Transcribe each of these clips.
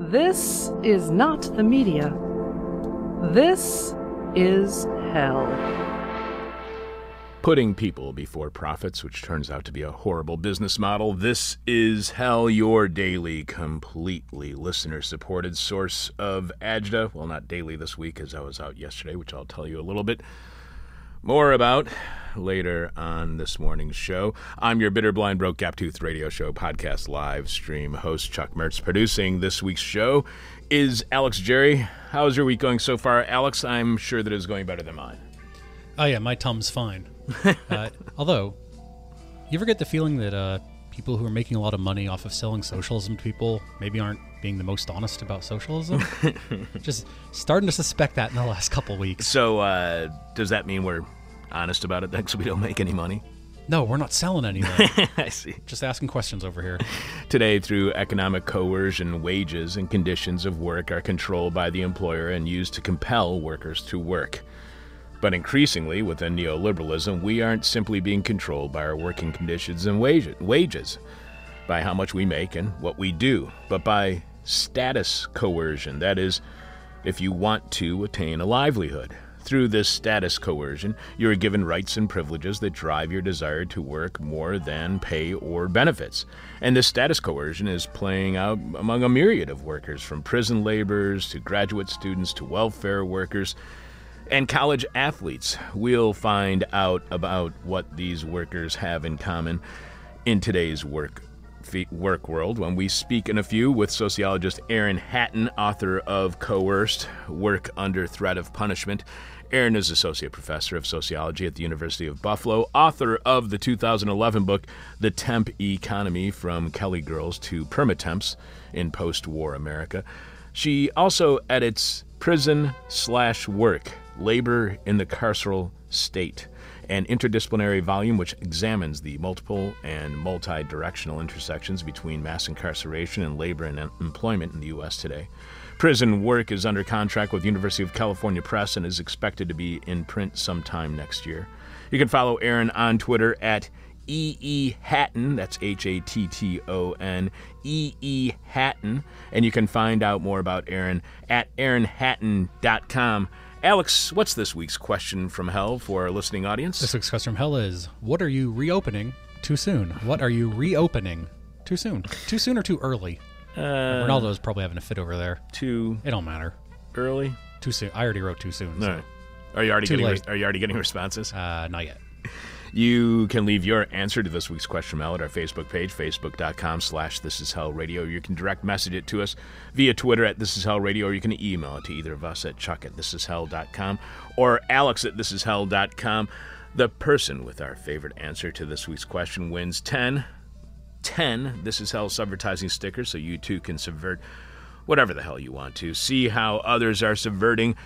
This is not the media. This is hell. Putting people before profits, which turns out to be a horrible business model. This is Hell, your daily, completely listener supported source of agita. Well, not daily this week, as I was out yesterday, which I'll tell you a little bit more about later on this morning's show. I'm your bitter, blind, broke, gap tooth radio show podcast live stream host, Chuck Mertz. Producing this week's show is Alex Jerry. How's your week going so far, Alex? I'm sure that it's going better than mine. Oh yeah, my tum's fine. uh, although, you ever get the feeling that uh, people who are making a lot of money off of selling socialism to people maybe aren't being the most honest about socialism? Just starting to suspect that in the last couple weeks. So, uh, does that mean we're honest about it then because we don't make any money? No, we're not selling anything. I see. Just asking questions over here. Today, through economic coercion, wages and conditions of work are controlled by the employer and used to compel workers to work. But increasingly, within neoliberalism, we aren't simply being controlled by our working conditions and wages, by how much we make and what we do, but by status coercion. That is, if you want to attain a livelihood. Through this status coercion, you are given rights and privileges that drive your desire to work more than pay or benefits. And this status coercion is playing out among a myriad of workers, from prison laborers to graduate students to welfare workers and college athletes. We'll find out about what these workers have in common in today's work work world when we speak in a few with sociologist Erin Hatton, author of Coerced Work Under Threat of Punishment. Erin is Associate Professor of Sociology at the University of Buffalo, author of the 2011 book, The Temp Economy From Kelly Girls to Permatemps in Post War America. She also edits Prison Slash Work Labor in the Carceral State, an interdisciplinary volume which examines the multiple and multi directional intersections between mass incarceration and labor and employment in the U.S. today. Prison Work is under contract with University of California Press and is expected to be in print sometime next year. You can follow Erin on Twitter at E. E. Hatton, that's H A T T O N, E. E. Hatton, and you can find out more about Erin at erinhatton.com. Alex, what's this week's question from hell for our listening audience? This week's question from hell is What are you reopening too soon? What are you reopening too soon? Too soon or too early? Uh, Ronaldo's probably having a fit over there. Too It don't matter. early? Too soon. I already wrote too soon. so- No. Are you already Too getting late. are you already getting responses? Uh, not yet. You can leave your answer to this week's question mail at our Facebook page, facebook.com slash this is hell radio. You can direct message it to us via Twitter at this is hell radio, or you can email it to either of us at chuck at this is hell.com or alex at this is hell.com. The person with our favorite answer to this week's question wins 10, 10 This Is Hell subvertising stickers so you too can subvert whatever the hell you want to. See how others are subverting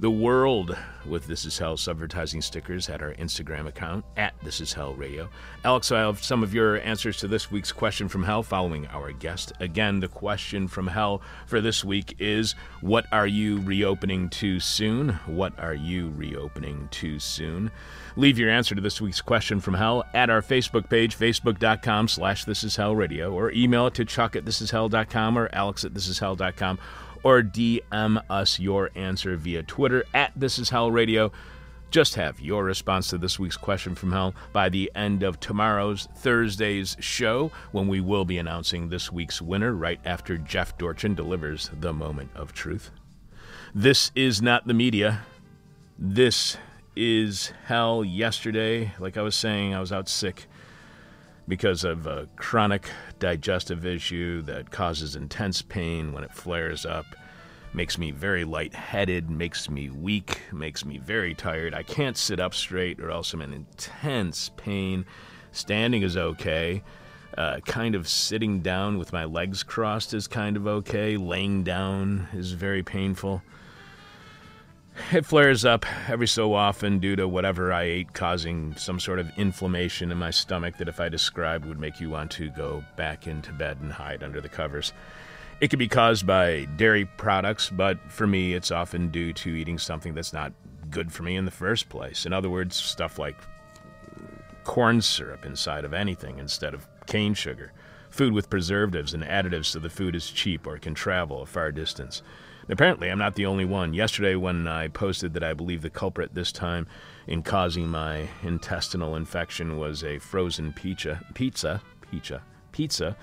the world with This Is Hell subvertising stickers at our Instagram account at This Is Hell Radio. Alex, I have some of your answers to this week's question from hell following our guest. Again, the question from hell for this week is What are you reopening too soon? What are you reopening too soon? Leave your answer to this week's question from hell at our Facebook page, facebook.com slash This Is Hell Radio, or email it to chuck at thisishell.com or alex at thisishell.com or DM us your answer via Twitter at This Is Hell Radio. Just have your response to this week's question from hell by the end of tomorrow's Thursday's show, when we will be announcing this week's winner right after Jeff Dorchin delivers the moment of truth. This is not the media. This is hell. Yesterday, like I was saying, I was out sick because of a chronic digestive issue that causes intense pain when it flares up, makes me very lightheaded, makes me weak, makes me very tired. I can't sit up straight or else I'm in intense pain. Standing is okay. Uh, kind of sitting down with my legs crossed is kind of okay. Laying down is very painful. It flares up every so often due to whatever I ate, causing some sort of inflammation in my stomach that, if I described, would make you want to go back into bed and hide under the covers. It could be caused by dairy products, but for me, it's often due to eating something that's not good for me in the first place. In other words, stuff like corn syrup inside of anything instead of cane sugar, Food with preservatives and additives so the food is cheap or can travel a far distance. Apparently, I'm not the only one. Yesterday, when I posted that I believe the culprit this time in causing my intestinal infection was a frozen pizza, pizza, pizza, pizza,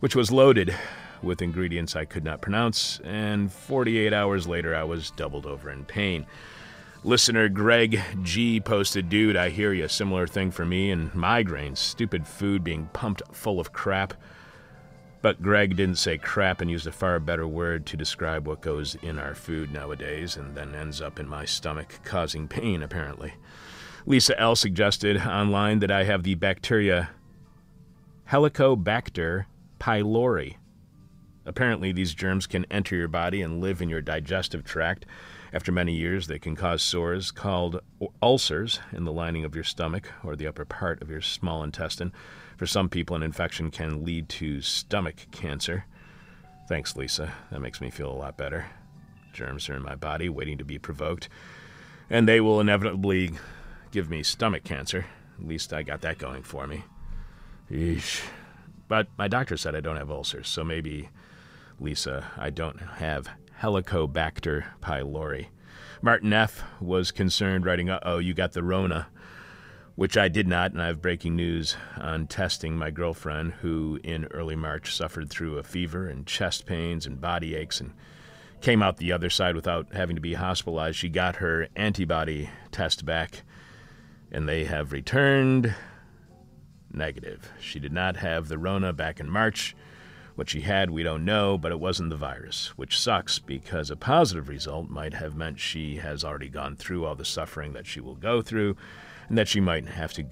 which was loaded with ingredients I could not pronounce, and 48 hours later, I was doubled over in pain. Listener Greg G posted, Dude, I hear you. Similar thing for me and migraines. Stupid food being pumped full of crap. But Greg didn't say crap and used a far better word to describe what goes in our food nowadays and then ends up in my stomach, causing pain, apparently. Lisa L. suggested online that I have the bacteria Helicobacter pylori. Apparently, these germs can enter your body and live in your digestive tract after many years, they can cause sores called ulcers in the lining of your stomach or the upper part of your small intestine. For some people, an infection can lead to stomach cancer. Thanks, Lisa. That makes me feel a lot better. Germs are in my body waiting to be provoked, and they will inevitably give me stomach cancer. At least I got that going for me. Eesh. But my doctor said I don't have ulcers, so maybe, Lisa, I don't have Helicobacter pylori. Martin F. was concerned, writing, Uh oh, you got the Rona, which I did not, and I have breaking news on testing my girlfriend, who in early March suffered through a fever and chest pains and body aches and came out the other side without having to be hospitalized. She got her antibody test back, and they have returned negative. She did not have the Rona back in March. What she had, we don't know, but it wasn't the virus, which sucks because a positive result might have meant she has already gone through all the suffering that she will go through, and that she might have to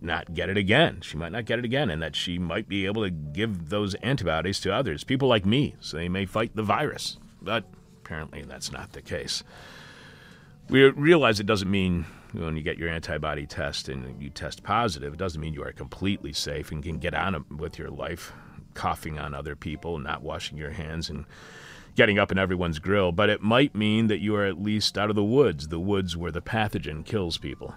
not get it again. She might not get it again, and that she might be able to give those antibodies to others, people like me, so they may fight the virus. But apparently that's not the case. We realize it doesn't mean when you get your antibody test and you test positive, it doesn't mean you are completely safe and can get on with your life coughing on other people, not washing your hands, and getting up in everyone's grill, but it might mean that you are at least out of the woods, the woods where the pathogen kills people.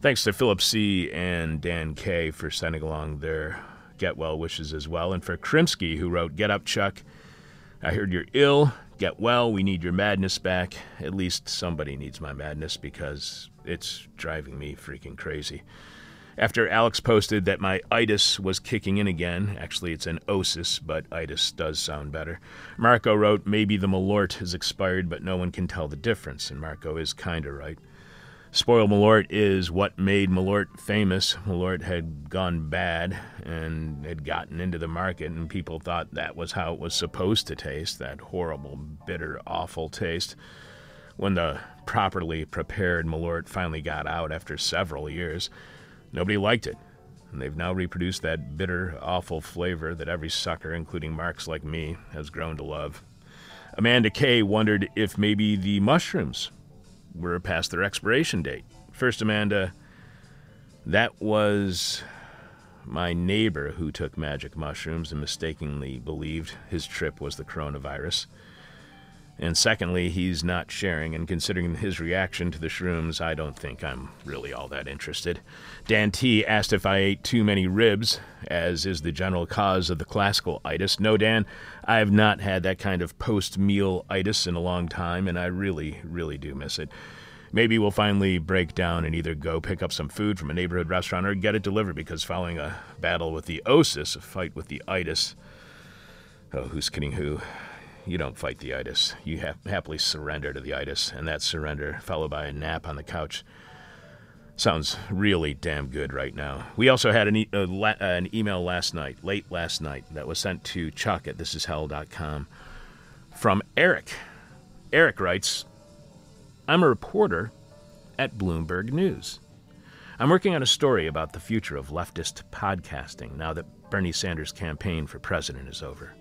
Thanks to Philip C. and Dan K. for sending along their get well wishes as well, and for Krimsky, who wrote, Get up, Chuck. I heard you're ill. Get well. We need your madness back. At least somebody needs my madness because it's driving me freaking crazy after Alex posted that my itis was kicking in again. Actually, it's an osis, but itis does sound better. Marco wrote, Maybe the Malort has expired, but no one can tell the difference. And Marco is kinda right. Spoiled Malort is what made Malort famous. Malort had gone bad and had gotten into the market, and people thought that was how it was supposed to taste that horrible, bitter, awful taste. When the properly prepared Malort finally got out after several years, Nobody liked it, and they've now reproduced that bitter, awful flavor that every sucker, including marks like me, has grown to love. Amanda Kay wondered if maybe the mushrooms were past their expiration date. First, Amanda, that was my neighbor who took magic mushrooms and mistakenly believed his trip was the coronavirus. And secondly, he's not sharing, and considering his reaction to the shrooms, I don't think I'm really all that interested. Dan T asked if I ate too many ribs, as is the general cause of the classical itis. No, Dan, I have not had that kind of post meal itis in a long time, and I really, really do miss it. Maybe we'll finally break down and either go pick up some food from a neighborhood restaurant or get it delivered because following a battle with the osis, a fight with the itis. Oh, who's kidding who? You don't fight the itis. You ha- happily surrender to the itis, and that surrender, followed by a nap on the couch, sounds really damn good right now. We also had an, uh, uh, an email last night, late last night, that was sent to Chuck at thisishell.com from Eric. Eric writes, I'm a reporter at Bloomberg News. I'm working on a story about the future of leftist podcasting now that Bernie Sanders' campaign for president is over.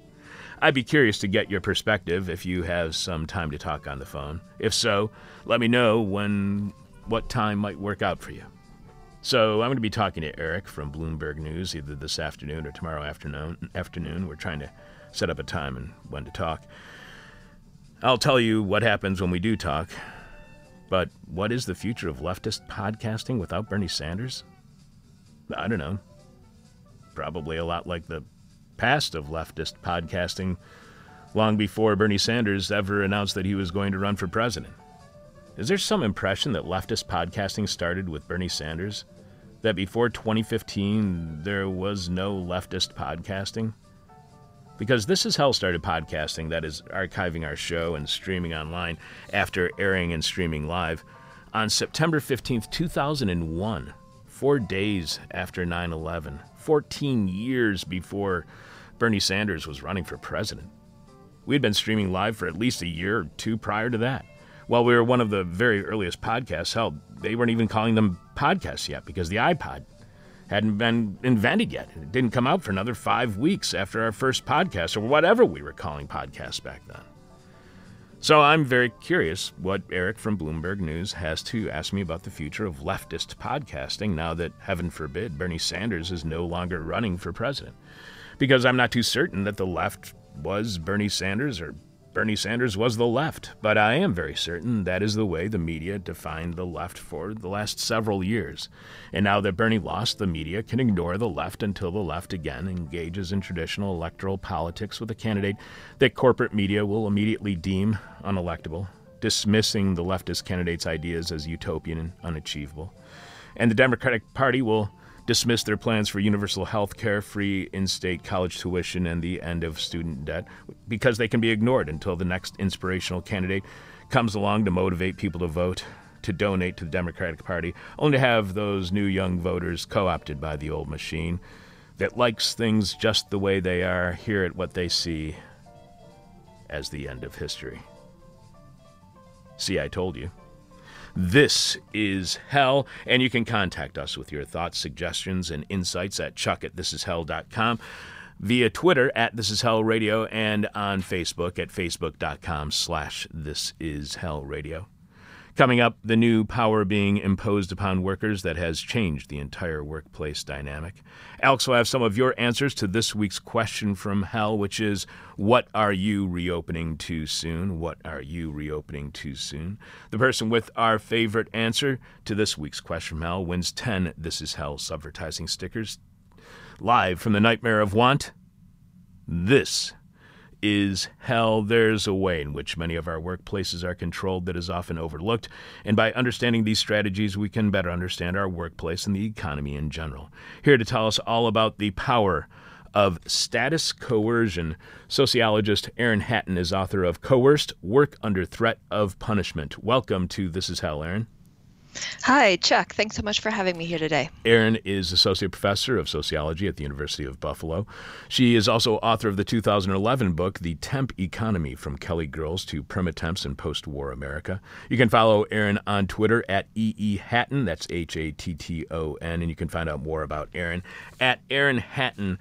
I'd be curious to get your perspective if you have some time to talk on the phone. If so, let me know when what time might work out for you. So I'm going to be talking to Eric from Bloomberg News either this afternoon or tomorrow afternoon. Afternoon, we're trying to set up a time and when to talk. I'll tell you what happens when we do talk. But what is the future of leftist podcasting without Bernie Sanders? I don't know. Probably a lot like the past of leftist podcasting long before Bernie Sanders ever announced that he was going to run for president. Is there some impression that leftist podcasting started with Bernie Sanders? That before 2015 there was no leftist podcasting? Because This Is Hell started podcasting, that is, archiving our show and streaming online after airing and streaming live, on September 15th, 2001, four days after 9 11, 14 years before Bernie Sanders was running for president. We had been streaming live for at least a year or two prior to that. While we were one of the very earliest podcasts, hell, they weren't even calling them podcasts yet because the iPod hadn't been invented yet. It didn't come out for another five weeks after our first podcast, or whatever we were calling podcasts back then. So I'm very curious what Eric from Bloomberg News has to ask me about the future of leftist podcasting now that, heaven forbid, Bernie Sanders is no longer running for president. Because I'm not too certain that the left was Bernie Sanders or Bernie Sanders was the left, but I am very certain that is the way the media defined the left for the last several years. And now that Bernie lost, the media can ignore the left until the left again engages in traditional electoral politics with a candidate that corporate media will immediately deem unelectable, dismissing the leftist candidate's ideas as utopian and unachievable. And the Democratic Party will dismissed their plans for universal health care, free in state college tuition, and the end of student debt because they can be ignored until the next inspirational candidate comes along to motivate people to vote, to donate to the Democratic Party, only to have those new young voters co opted by the old machine that likes things just the way they are, hear it what they see as the end of history. See, I told you. This is Hell, and you can contact us with your thoughts, suggestions, and insights at chuck at thisishell.com, via Twitter at This Is Hell Radio, and on Facebook at facebook.com slash This Is Hell Radio. Coming up, the new power being imposed upon workers that has changed the entire workplace dynamic. Alex will have some of your answers to this week's question from hell, which is What are you reopening too soon? What are you reopening too soon? The person with our favorite answer to this week's question from hell wins 10 This Is Hell subvertising stickers. Live from the Nightmare of Want, this is hell. There's a way in which many of our workplaces are controlled that is often overlooked, and by understanding these strategies, we can better understand our workplace and the economy in general. Here to tell us all about the power of status coercion, sociologist Erin Hatton is author of Coerced Work Under Threat of Punishment. Welcome to This Is Hell, Erin. Hi, Chuck. Thanks so much for having me here today. Erin is Associate Professor of Sociology at the University of Buffalo. She is also author of the 2011 book, The Temp Economy From Kelly Girls to Permatemps in Post War America. You can follow Erin on Twitter at EE Hatton, that's H A T T O N, and you can find out more about Erin at Erin Hatton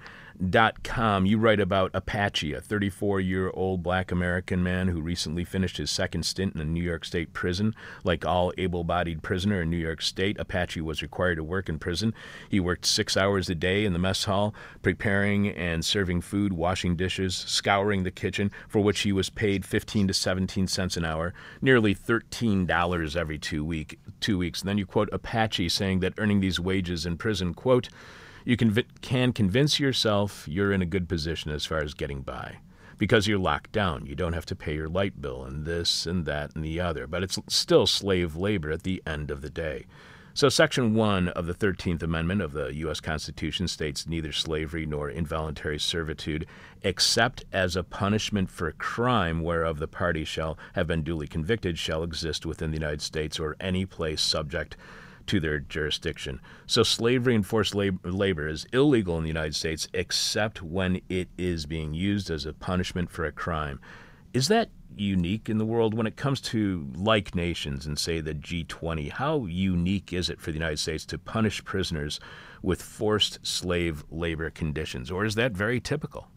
Com. You write about Apache, a 34 year old black American man who recently finished his second stint in a New York State prison. Like all able bodied prisoner in New York State, Apache was required to work in prison. He worked six hours a day in the mess hall, preparing and serving food, washing dishes, scouring the kitchen, for which he was paid 15 to 17 cents an hour, nearly $13 every two, week, two weeks. And then you quote Apache saying that earning these wages in prison, quote, you can, can convince yourself you're in a good position as far as getting by because you're locked down. You don't have to pay your light bill and this and that and the other, but it's still slave labor at the end of the day. So, Section 1 of the 13th Amendment of the U.S. Constitution states neither slavery nor involuntary servitude, except as a punishment for a crime whereof the party shall have been duly convicted, shall exist within the United States or any place subject to their jurisdiction. So slavery and forced labor is illegal in the United States except when it is being used as a punishment for a crime. Is that unique in the world when it comes to like nations and say the G20? How unique is it for the United States to punish prisoners with forced slave labor conditions, or is that very typical?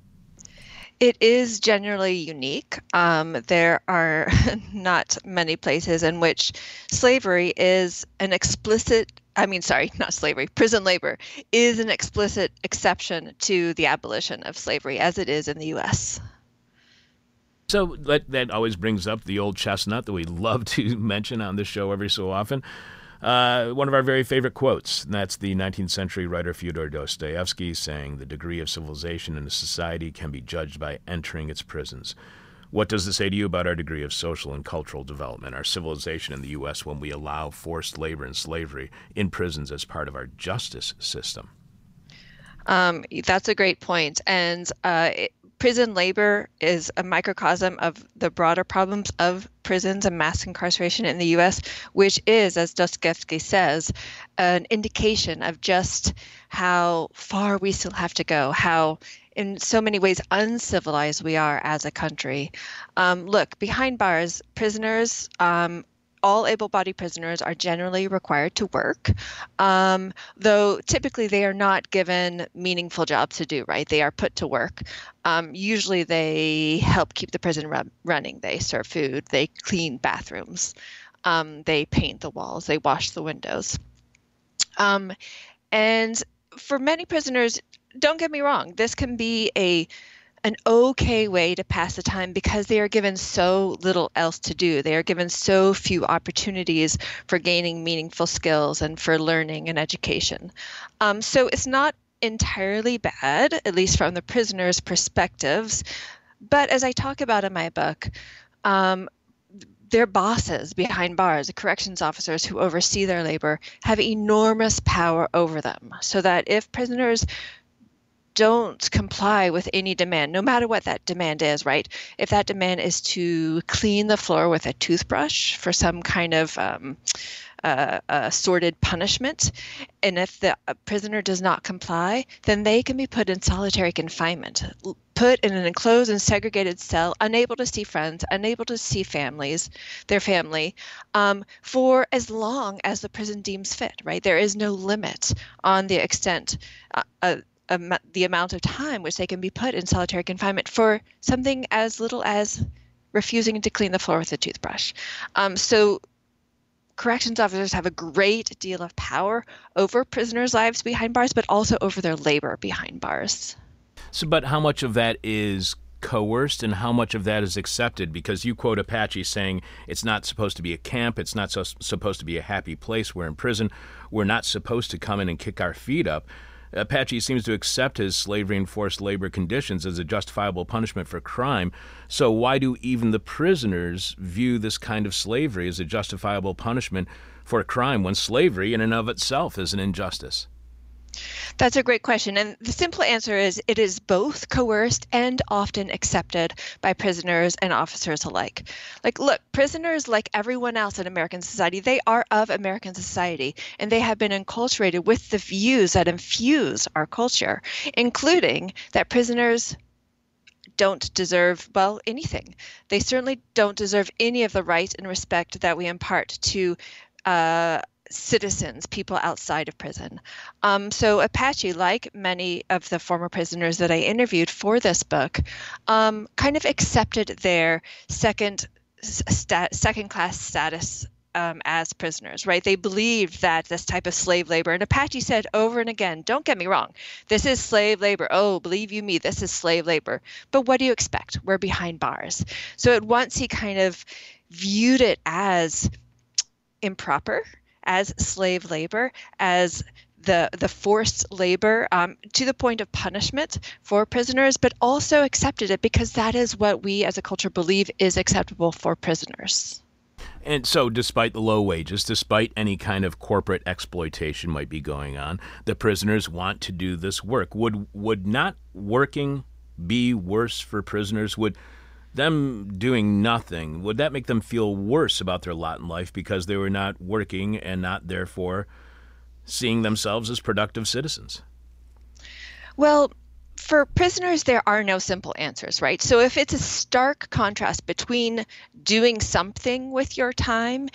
It is generally unique. Um, there are not many places in which slavery is an explicit, I mean, sorry, not slavery, prison labor is an explicit exception to the abolition of slavery as it is in the U.S. So that, that always brings up the old chestnut that we love to mention on this show every so often. Uh, one of our very favorite quotes, and that's the 19th century writer Fyodor Dostoevsky saying, The degree of civilization in a society can be judged by entering its prisons. What does this say to you about our degree of social and cultural development, our civilization in the U.S., when we allow forced labor and slavery in prisons as part of our justice system? Um, that's a great point. And uh, it, prison labor is a microcosm of the broader problems of prisons and mass incarceration in the US, which is, as Dostoevsky says, an indication of just how far we still have to go, how in so many ways uncivilized we are as a country. Um, look, behind bars, prisoners um, all able bodied prisoners are generally required to work, um, though typically they are not given meaningful jobs to do, right? They are put to work. Um, usually they help keep the prison run- running. They serve food, they clean bathrooms, um, they paint the walls, they wash the windows. Um, and for many prisoners, don't get me wrong, this can be a an okay way to pass the time because they are given so little else to do. They are given so few opportunities for gaining meaningful skills and for learning and education. Um, so it's not entirely bad, at least from the prisoners' perspectives. But as I talk about in my book, um, their bosses behind bars, the corrections officers who oversee their labor, have enormous power over them. So that if prisoners don't comply with any demand, no matter what that demand is, right? If that demand is to clean the floor with a toothbrush for some kind of um, uh, assorted punishment, and if the prisoner does not comply, then they can be put in solitary confinement, put in an enclosed and segregated cell, unable to see friends, unable to see families, their family, um, for as long as the prison deems fit, right? There is no limit on the extent. Uh, uh, um, the amount of time which they can be put in solitary confinement for something as little as refusing to clean the floor with a toothbrush. Um, so corrections officers have a great deal of power over prisoners' lives behind bars, but also over their labor behind bars. So, but how much of that is coerced and how much of that is accepted? Because you quote Apache saying it's not supposed to be a camp, it's not so, supposed to be a happy place. We're in prison. We're not supposed to come in and kick our feet up. Apache seems to accept his slavery and forced labor conditions as a justifiable punishment for crime. So, why do even the prisoners view this kind of slavery as a justifiable punishment for crime when slavery, in and of itself, is an injustice? That's a great question. And the simple answer is it is both coerced and often accepted by prisoners and officers alike. Like, look, prisoners, like everyone else in American society, they are of American society and they have been enculturated with the views that infuse our culture, including that prisoners don't deserve, well, anything. They certainly don't deserve any of the right and respect that we impart to uh, citizens, people outside of prison. Um, so Apache, like many of the former prisoners that I interviewed for this book, um, kind of accepted their second stat, second class status um, as prisoners, right? They believed that this type of slave labor, and Apache said over and again, don't get me wrong, this is slave labor. Oh, believe you me, this is slave labor. But what do you expect? We're behind bars. So at once he kind of viewed it as improper as slave labor, as the the forced labor um, to the point of punishment for prisoners, but also accepted it because that is what we as a culture believe is acceptable for prisoners. And so, despite the low wages, despite any kind of corporate exploitation might be going on, the prisoners want to do this work. Would would not working be worse for prisoners? Would them doing nothing, would that make them feel worse about their lot in life because they were not working and not therefore seeing themselves as productive citizens? Well, for prisoners, there are no simple answers, right? So if it's a stark contrast between doing something with your time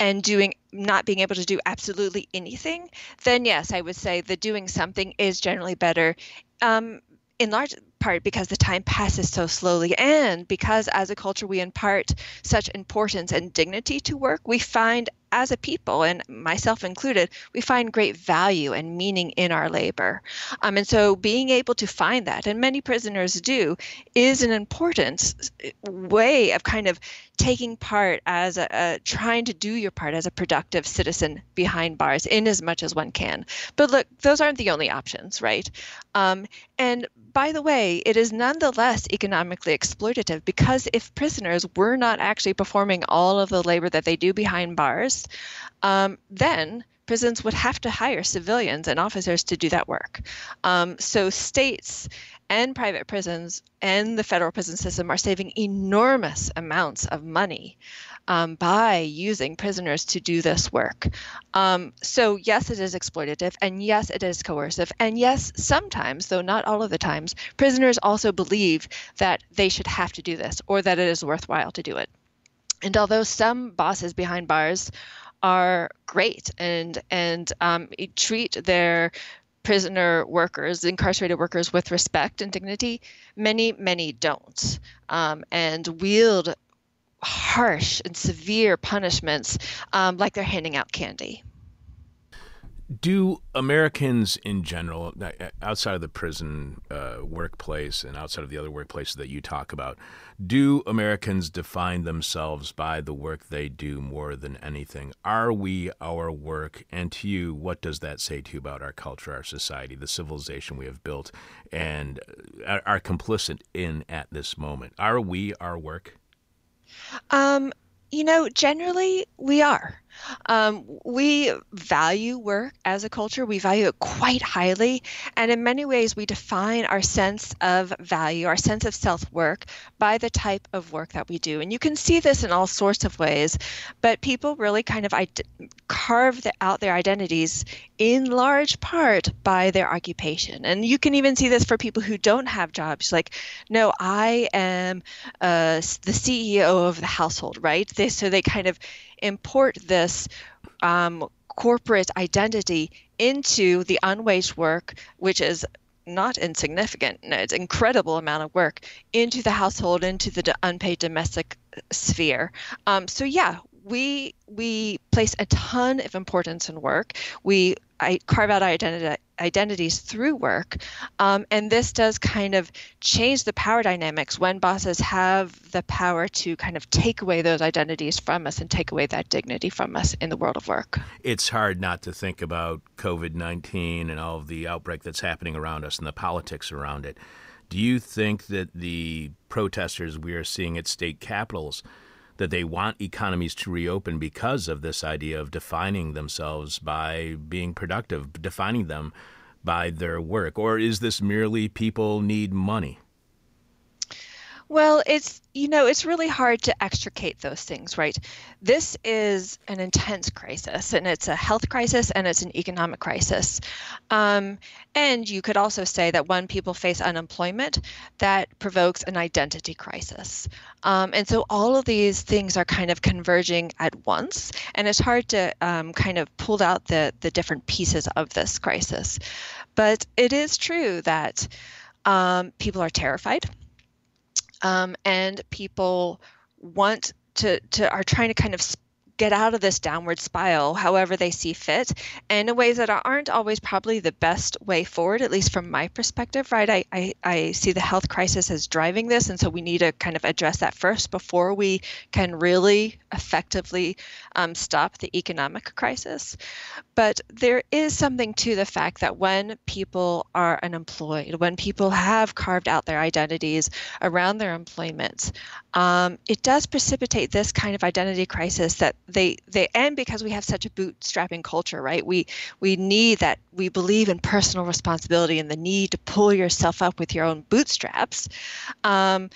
and doing not being able to do absolutely anything, then yes, I would say the doing something is generally better. Um, in large part because the time passes so slowly. And because as a culture we impart such importance and dignity to work we find as a people, and myself included, we find great value and meaning in our labor. Um, and so being able to find that, and many prisoners do, is an important way of kind of taking part as a, a, trying to do your part as a productive citizen behind bars in as much as one can. But look, those aren't the only options, right? Um, and by the way, it is nonetheless economically exploitative because if prisoners were not actually performing all of the labor that they do behind bars, um, then prisons would have to hire civilians and officers to do that work. Um, so states and private prisons and the federal prison system are saving enormous amounts of money um, by using prisoners to do this work. Um, so, yes, it is exploitative, and yes, it is coercive, and yes, sometimes, though not all of the times, prisoners also believe that they should have to do this or that it is worthwhile to do it. And although some bosses behind bars are great and and um, treat their prisoner workers, incarcerated workers, with respect and dignity. Many, many don't, um, and wield harsh and severe punishments um, like they're handing out candy. Do Americans in general, uh, outside of the prison uh, workplace and outside of the other workplaces that you talk about, do Americans define themselves by the work they do more than anything? Are we our work? And to you, what does that say to you about our culture, our society, the civilization we have built, and uh, are complicit in at this moment? Are we our work? Um, you know, generally we are. Um, we value work as a culture, we value it quite highly. And in many ways, we define our sense of value, our sense of self work, by the type of work that we do. And you can see this in all sorts of ways, but people really kind of carve the, out their identities in large part by their occupation. And you can even see this for people who don't have jobs. Like, no, I am uh, the CEO of the household, right? They, so they kind of import this um, corporate identity into the unwaged work, which is not insignificant. It's an incredible amount of work into the household, into the unpaid domestic sphere. Um, so yeah, we we place a ton of importance in work. We I carve out identity, identities through work, um, and this does kind of change the power dynamics when bosses have the power to kind of take away those identities from us and take away that dignity from us in the world of work. It's hard not to think about COVID nineteen and all of the outbreak that's happening around us and the politics around it. Do you think that the protesters we are seeing at state capitals that they want economies to reopen because of this idea of defining themselves by being productive, defining them by their work? Or is this merely people need money? Well, it's you know, it's really hard to extricate those things, right? This is an intense crisis, and it's a health crisis and it's an economic crisis. Um, and you could also say that when people face unemployment, that provokes an identity crisis. Um, and so all of these things are kind of converging at once, and it's hard to um, kind of pull out the, the different pieces of this crisis. But it is true that um, people are terrified um, and people want to to are trying to kind of get out of this downward spiral however they see fit and in ways that aren't always probably the best way forward at least from my perspective right? I, I, I see the health crisis as driving this and so we need to kind of address that first before we can really effectively um, stop the economic crisis. But there is something to the fact that when people are unemployed when people have carved out their identities around their employment um, it does precipitate this kind of identity crisis that they they end because we have such a bootstrapping culture right? We we need that we believe in personal responsibility and the need to pull yourself up with your own bootstraps. Um,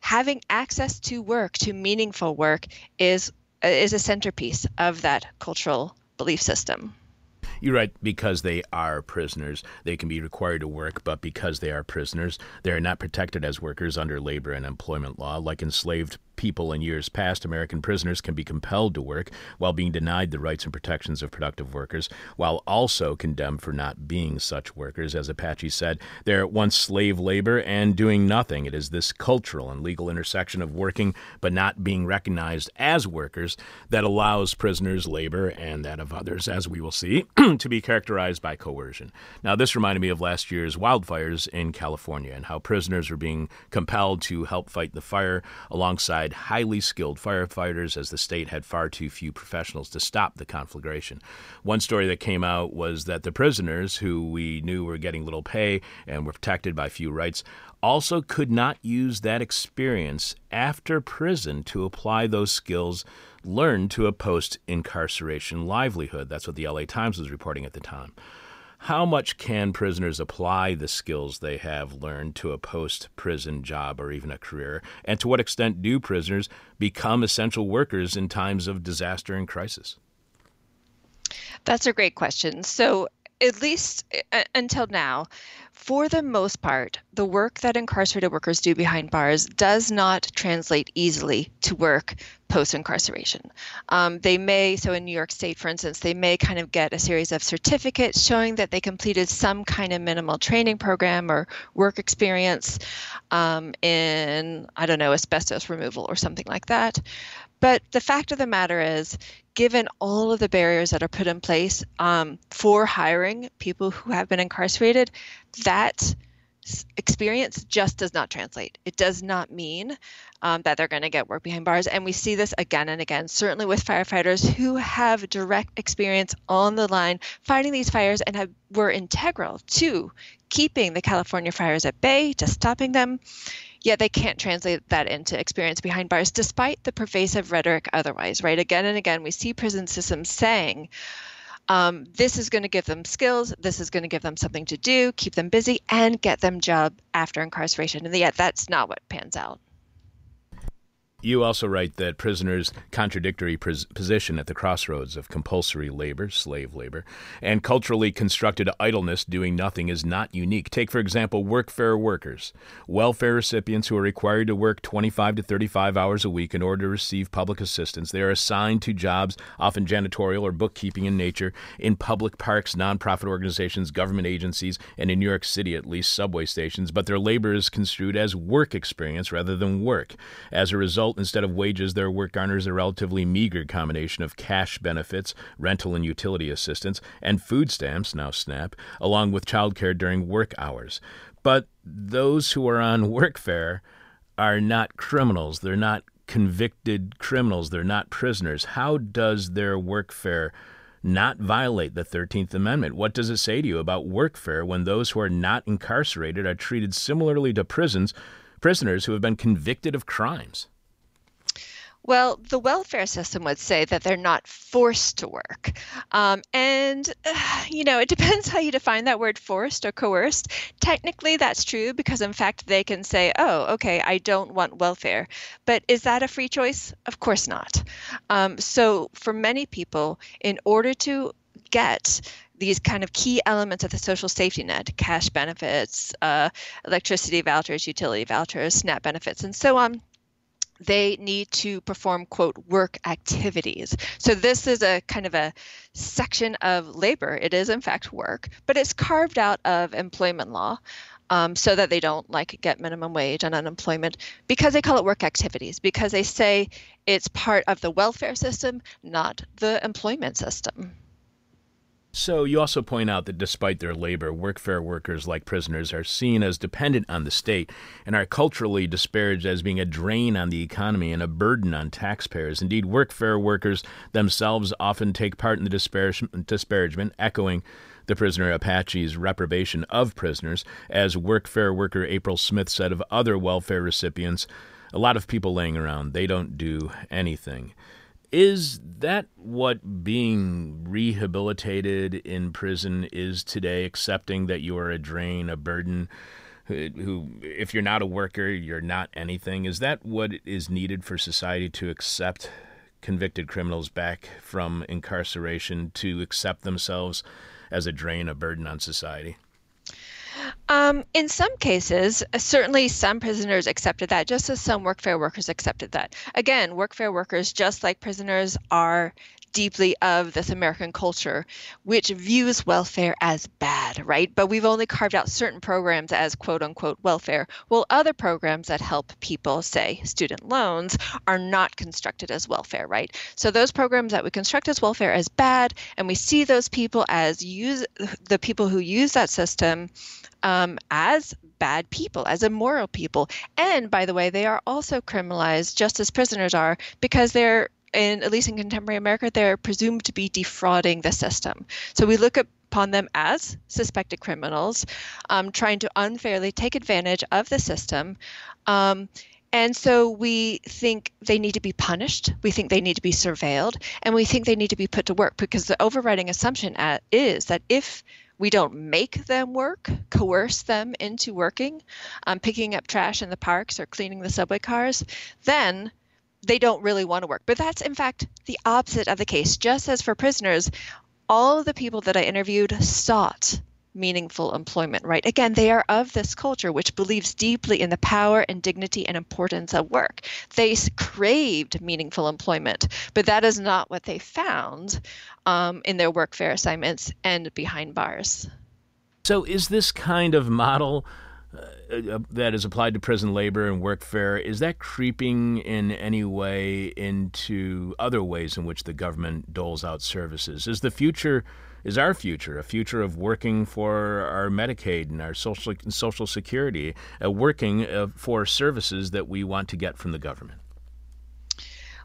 having access to work to meaningful work is is a centerpiece of that cultural belief system you're right, because they are prisoners. They can be required to work, but because they are prisoners, they are not protected as workers under labor and employment law like enslaved people in years past, American prisoners can be compelled to work while being denied the rights and protections of productive workers, while also condemned for not being such workers. As Apache said, they're at once slave labor and doing nothing. It is this cultural and legal intersection of working but not being recognized as workers that allows prisoners' labor and that of others, as we will see, to be characterized by coercion. Now, this reminded me of last year's wildfires in California and how prisoners were being compelled to help fight the fire alongside highly skilled firefighters as the state had far too few professionals to stop the conflagration. One story that came out was that the prisoners, who we knew were getting little pay and were protected by few rights, also could not use that experience after prison to apply those skills learned to a post incarceration livelihood. That's what the LA Times was reporting at the time. How much can prisoners apply the skills they have learned to a post prison job or even a career? And to what extent do prisoners become essential workers in times of disaster and crisis? That's a great question. So, at least uh, until now, for the most part, the work that incarcerated workers do behind bars does not translate easily to work post incarceration. Um, they may, so in New York State, for instance, they may kind of get a series of certificates showing that they completed some kind of minimal training program or work experience um, in, I don't know, asbestos removal or something like that. But the fact of the matter is, given all of the barriers that are put in place um, for hiring people who have been incarcerated, that experience just does not translate. It does not mean um, that they're going to get work behind bars. And we see this again and again, certainly with firefighters who have direct experience on the line fighting these fires and have, were integral to keeping the California fires at bay, to stopping them yet they can't translate that into experience behind bars despite the pervasive rhetoric otherwise right? Again and again we see prison systems saying um, this is going to give them skills this is going to give them something to do keep them busy and get them job after incarceration. And yet that's not what pans out you also write that prisoners' contradictory pres- position at the crossroads of compulsory labor, slave labor, and culturally constructed idleness, doing nothing, is not unique. Take, for example, workfare workers, welfare recipients who are required to work 25 to 35 hours a week in order to receive public assistance. They are assigned to jobs, often janitorial or bookkeeping in nature, in public parks, nonprofit organizations, government agencies, and in New York City, at least, subway stations, but their labor is construed as work experience rather than work. As a result, instead of wages, their work garners a relatively meager combination of cash benefits, rental and utility assistance, and food stamps, now SNAP, along with childcare during work hours. But those who are on workfare are not criminals. They're not convicted criminals. They're not prisoners. How does their workfare not violate the 13th Amendment? What does it say to you about workfare when those who are not incarcerated are treated similarly to prisons, prisoners who have been convicted of crimes? Well, the welfare system would say that they're not forced to work. Um, and, uh, you know, it depends how you define that word forced or coerced. Technically, that's true because, in fact, they can say, oh, okay, I don't want welfare. But is that a free choice? Of course not. Um, so, for many people, in order to get these kind of key elements of the social safety net cash benefits, uh, electricity vouchers, utility vouchers, SNAP benefits, and so on they need to perform quote work activities. So this is a kind of a section of labor. It is in fact work but it's carved out of employment law um, so that they don't like get minimum wage and unemployment because they call it work activities because they say it's part of the welfare system not the employment system so, you also point out that despite their labor, workfare workers, like prisoners, are seen as dependent on the state and are culturally disparaged as being a drain on the economy and a burden on taxpayers. Indeed, workfare workers themselves often take part in the disparagement, echoing the prisoner Apache's reprobation of prisoners. As workfare worker April Smith said of other welfare recipients, a lot of people laying around, they don't do anything. Is that what being rehabilitated in prison is today? Accepting that you are a drain, a burden, who, if you're not a worker, you're not anything? Is that what is needed for society to accept convicted criminals back from incarceration, to accept themselves as a drain, a burden on society? Um, in some cases, uh, certainly some prisoners accepted that, just as some workfare workers accepted that. Again, workfare workers, just like prisoners, are deeply of this American culture, which views welfare as bad, right? But we've only carved out certain programs as quote unquote welfare, while other programs that help people, say student loans, are not constructed as welfare, right? So those programs that we construct as welfare as bad, and we see those people as use the people who use that system um, as bad people, as immoral people. And by the way, they are also criminalized just as prisoners are because they're in at least in contemporary America, they're presumed to be defrauding the system. So we look upon them as suspected criminals, um, trying to unfairly take advantage of the system. Um, and so we think they need to be punished. We think they need to be surveilled, and we think they need to be put to work because the overriding assumption at, is that if we don't make them work, coerce them into working, um, picking up trash in the parks or cleaning the subway cars, then they don't really want to work. But that's, in fact, the opposite of the case. Just as for prisoners, all of the people that I interviewed sought meaningful employment, right? Again, they are of this culture which believes deeply in the power and dignity and importance of work. They craved meaningful employment, but that is not what they found um, in their workfare assignments and behind bars. So, is this kind of model uh, uh, that is applied to prison labor and workfare is that creeping in any way into other ways in which the government doles out services? Is the future is our future a future of working for our Medicaid and our social social security, uh, working uh, for services that we want to get from the government?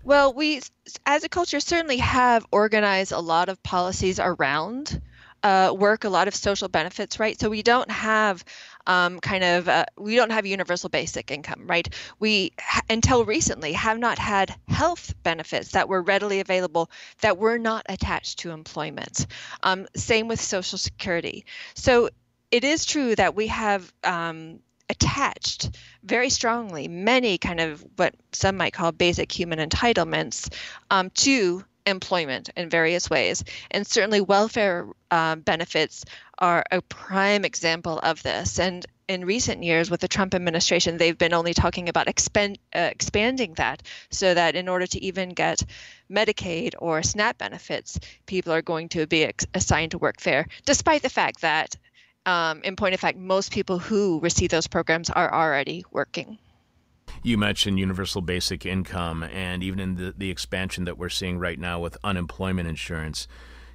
Well, we as a culture certainly have organized a lot of policies around uh, work, a lot of social benefits, right? So we don't have um, kind of uh, we don't have universal basic income, right? We until recently have not had health benefits that were readily available that were not attached to employment. Um, same with Social Security. So it is true that we have um, attached very strongly many kind of what some might call basic human entitlements um, to employment in various ways. And certainly, welfare uh, benefits are a prime example of this. And in recent years, with the Trump administration, they've been only talking about expend, uh, expanding that so that in order to even get Medicaid or SNAP benefits, people are going to be ex- assigned to workfare, despite the fact that, um, in point of fact, most people who receive those programs are already working you mentioned universal basic income and even in the, the expansion that we're seeing right now with unemployment insurance.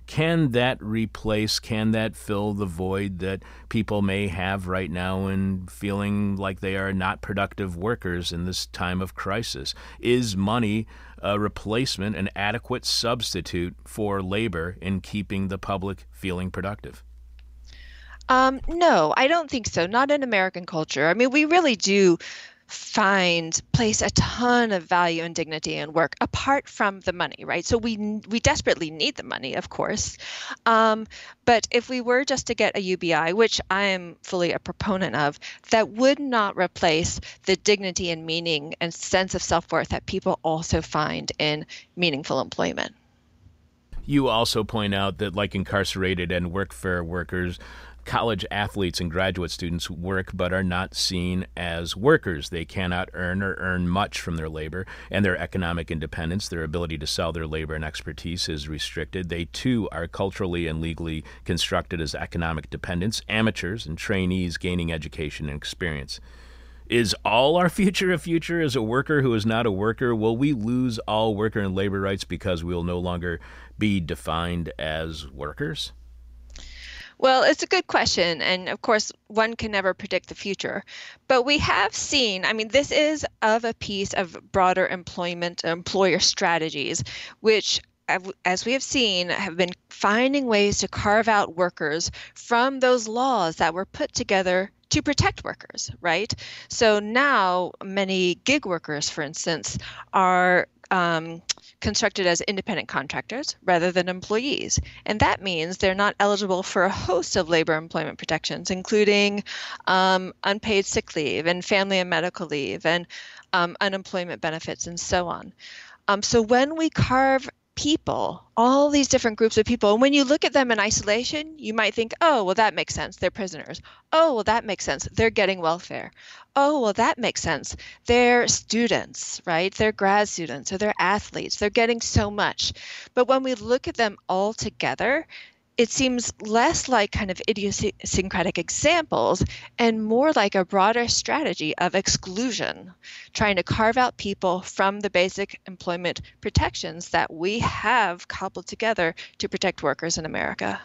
Can that replace, can that fill the void that people may have right now in feeling like they are not productive workers in this time of crisis? Is money a replacement, an adequate substitute for labor in keeping the public feeling productive? Um, no, I don't think so. Not in American culture. I mean, we really do find place a ton of value and dignity in work apart from the money right? So we we desperately need the money of course. Um, but if we were just to get a ubi which i am fully a proponent of that would not replace the dignity and meaning and sense of self-worth that people also find in meaningful employment. You also point out that like incarcerated and workfare workers college athletes and graduate students work but are not seen as workers. They cannot earn or earn much from their labor, and their economic independence, their ability to sell their labor and expertise is restricted. They too are culturally and legally constructed as economic dependents, amateurs, and trainees gaining education and experience. Is all our future a future as a worker who is not a worker? Will we lose all worker and labor rights because we will no longer be defined as workers? Well, it's a good question. And of course, one can never predict the future. But we have seen, I mean, this is of a piece of broader employment, employer strategies, which as we have seen, have been finding ways to carve out workers from those laws that were put together to protect workers, right? So now many gig workers, for instance, are um, constructed as independent contractors rather than employees. And that means they're not eligible for a host of labor employment protections, including um, unpaid sick leave and family and medical leave and um, unemployment benefits and so on. Um, so when we carve people, all these different groups of people. And when you look at them in isolation, you might think, oh, well, that makes sense. They're prisoners. Oh, well, that makes sense. They're getting welfare. Oh, well, that makes sense. They're students, right? They're grad students or they're athletes. They're getting so much. But when we look at them all together, it seems less like kind of idiosyncratic examples and more like a broader strategy of exclusion, trying to carve out people from the basic employment protections that we have cobbled together to protect workers in America.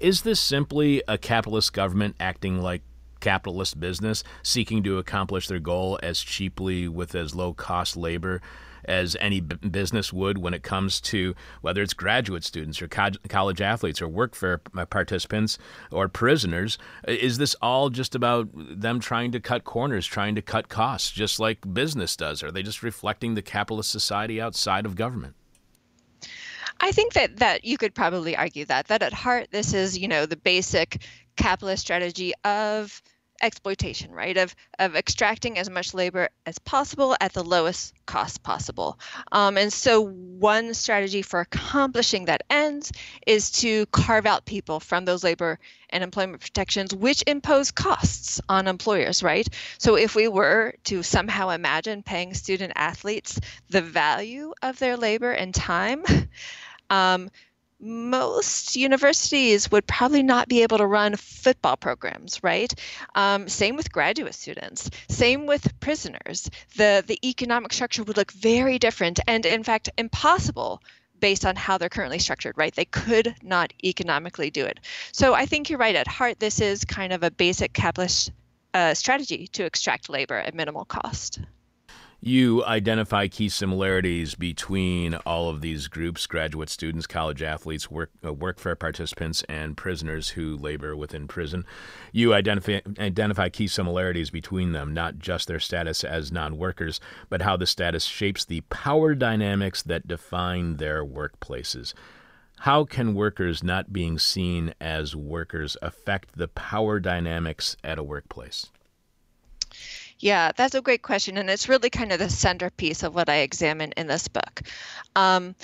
Is this simply a capitalist government acting like capitalist business, seeking to accomplish their goal as cheaply with as low cost labor as any b- business would when it comes to whether it's graduate students or co- college athletes or workfare uh, participants or prisoners. Is this all just about them trying to cut corners, trying to cut costs, just like business does? Are they just reflecting the capitalist society outside of government? I think that that you could probably argue that that at heart this is you know the basic capitalist strategy of exploitation, right? Of of extracting as much labor as possible at the lowest cost possible. Um, and so one strategy for accomplishing that end is to carve out people from those labor and employment protections, which impose costs on employers, right? So if we were to somehow imagine paying student athletes the value of their labor and time. Um, most universities would probably not be able to run football programs, right? Um, same with graduate students. Same with prisoners. The the economic structure would look very different, and in fact, impossible based on how they're currently structured, right? They could not economically do it. So I think you're right. At heart, this is kind of a basic capitalist uh, strategy to extract labor at minimal cost you identify key similarities between all of these groups graduate students, college athletes, work, uh, workfare participants, and prisoners who labor within prison. You identify, identify key similarities between them, not just their status as non workers, but how the status shapes the power dynamics that define their workplaces. How can workers not being seen as workers affect the power dynamics at a workplace? Yeah, that's a great question. And it's really kind of the centerpiece of what I examine in this book. Um,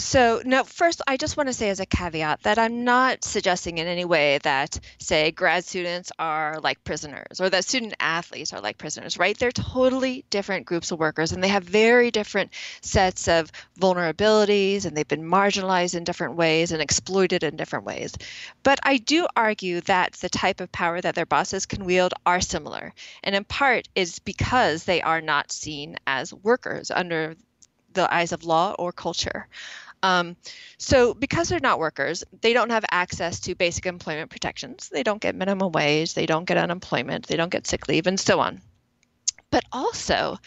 so, no, first, I just want to say as a caveat that I'm not suggesting in any way that, say, grad students are like prisoners or that student athletes are like prisoners, right? They're totally different groups of workers and they have very different sets of vulnerabilities and they've been marginalized in different ways and exploited in different ways. But I do argue that the type of power that their bosses can wield are similar. And in part is because they are not seen as workers under the eyes of law or culture. Um, so, because they're not workers, they don't have access to basic employment protections. They don't get minimum wage, they don't get unemployment, they don't get sick leave, and so on. But also,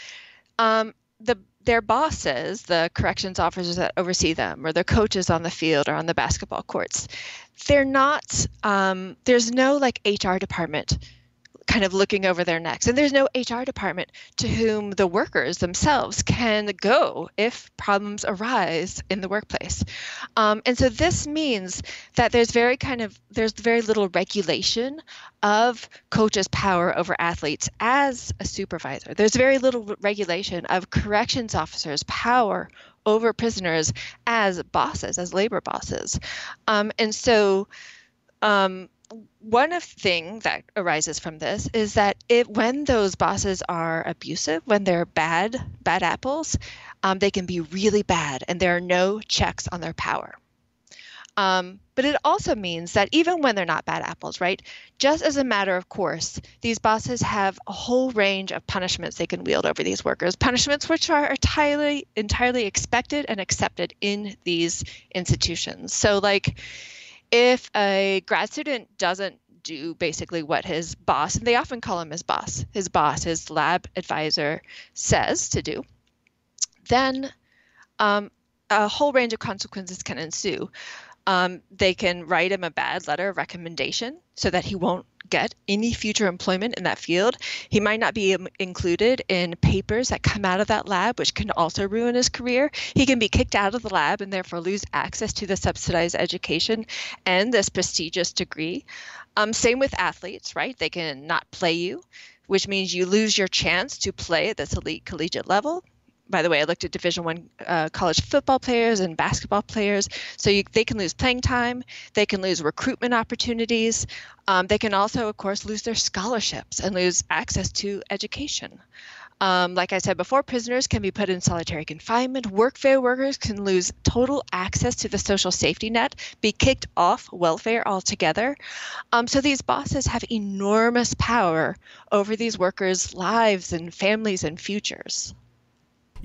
um, the their bosses, the corrections officers that oversee them, or their coaches on the field or on the basketball courts, they're not. Um, there's no like HR department kind of looking over their necks. And there's no HR department to whom the workers themselves can go if problems arise in the workplace. Um, and so this means that there's very kind of there's very little regulation of coaches' power over athletes as a supervisor. There's very little regulation of corrections officers' power over prisoners as bosses, as labor bosses. Um, and so um, one of thing that arises from this is that it when those bosses are abusive, when they're bad bad apples, um, they can be really bad, and there are no checks on their power. Um, but it also means that even when they're not bad apples, right? Just as a matter of course, these bosses have a whole range of punishments they can wield over these workers, punishments which are entirely entirely expected and accepted in these institutions. So like if a grad student doesn't do basically what his boss, and they often call him his boss, his boss, his lab advisor says to do, then um, a whole range of consequences can ensue. Um, they can write him a bad letter of recommendation so that he won't get any future employment in that field. He might not be included in papers that come out of that lab, which can also ruin his career. He can be kicked out of the lab and therefore lose access to the subsidized education and this prestigious degree. Um, same with athletes, right? They can not play you, which means you lose your chance to play at this elite collegiate level. By the way, I looked at Division One uh, college football players and basketball players. So you, they can lose playing time, they can lose recruitment opportunities, um, they can also, of course, lose their scholarships and lose access to education. Um, like I said before, prisoners can be put in solitary confinement. Workfare workers can lose total access to the social safety net, be kicked off welfare altogether. Um, so these bosses have enormous power over these workers' lives and families and futures.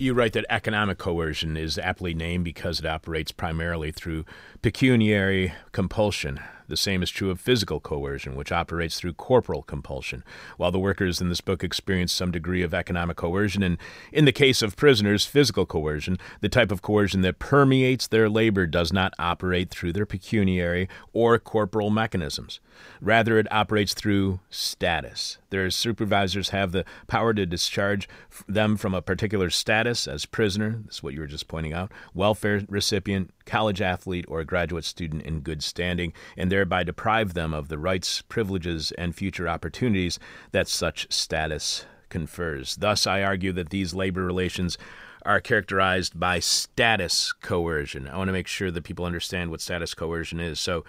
You write that economic coercion is aptly named because it operates primarily through pecuniary compulsion. The same is true of physical coercion, which operates through corporal compulsion. While the workers in this book experience some degree of economic coercion, and in the case of prisoners, physical coercion, the type of coercion that permeates their labor does not operate through their pecuniary or corporal mechanisms. Rather, it operates through status. Their supervisors have the power to discharge them from a particular status as prisoner, that's what you were just pointing out, welfare recipient, college athlete, or a graduate student in good standing, and thereby deprive them of the rights, privileges, and future opportunities that such status confers. Thus, I argue that these labor relations are characterized by status coercion. I want to make sure that people understand what status coercion is. So,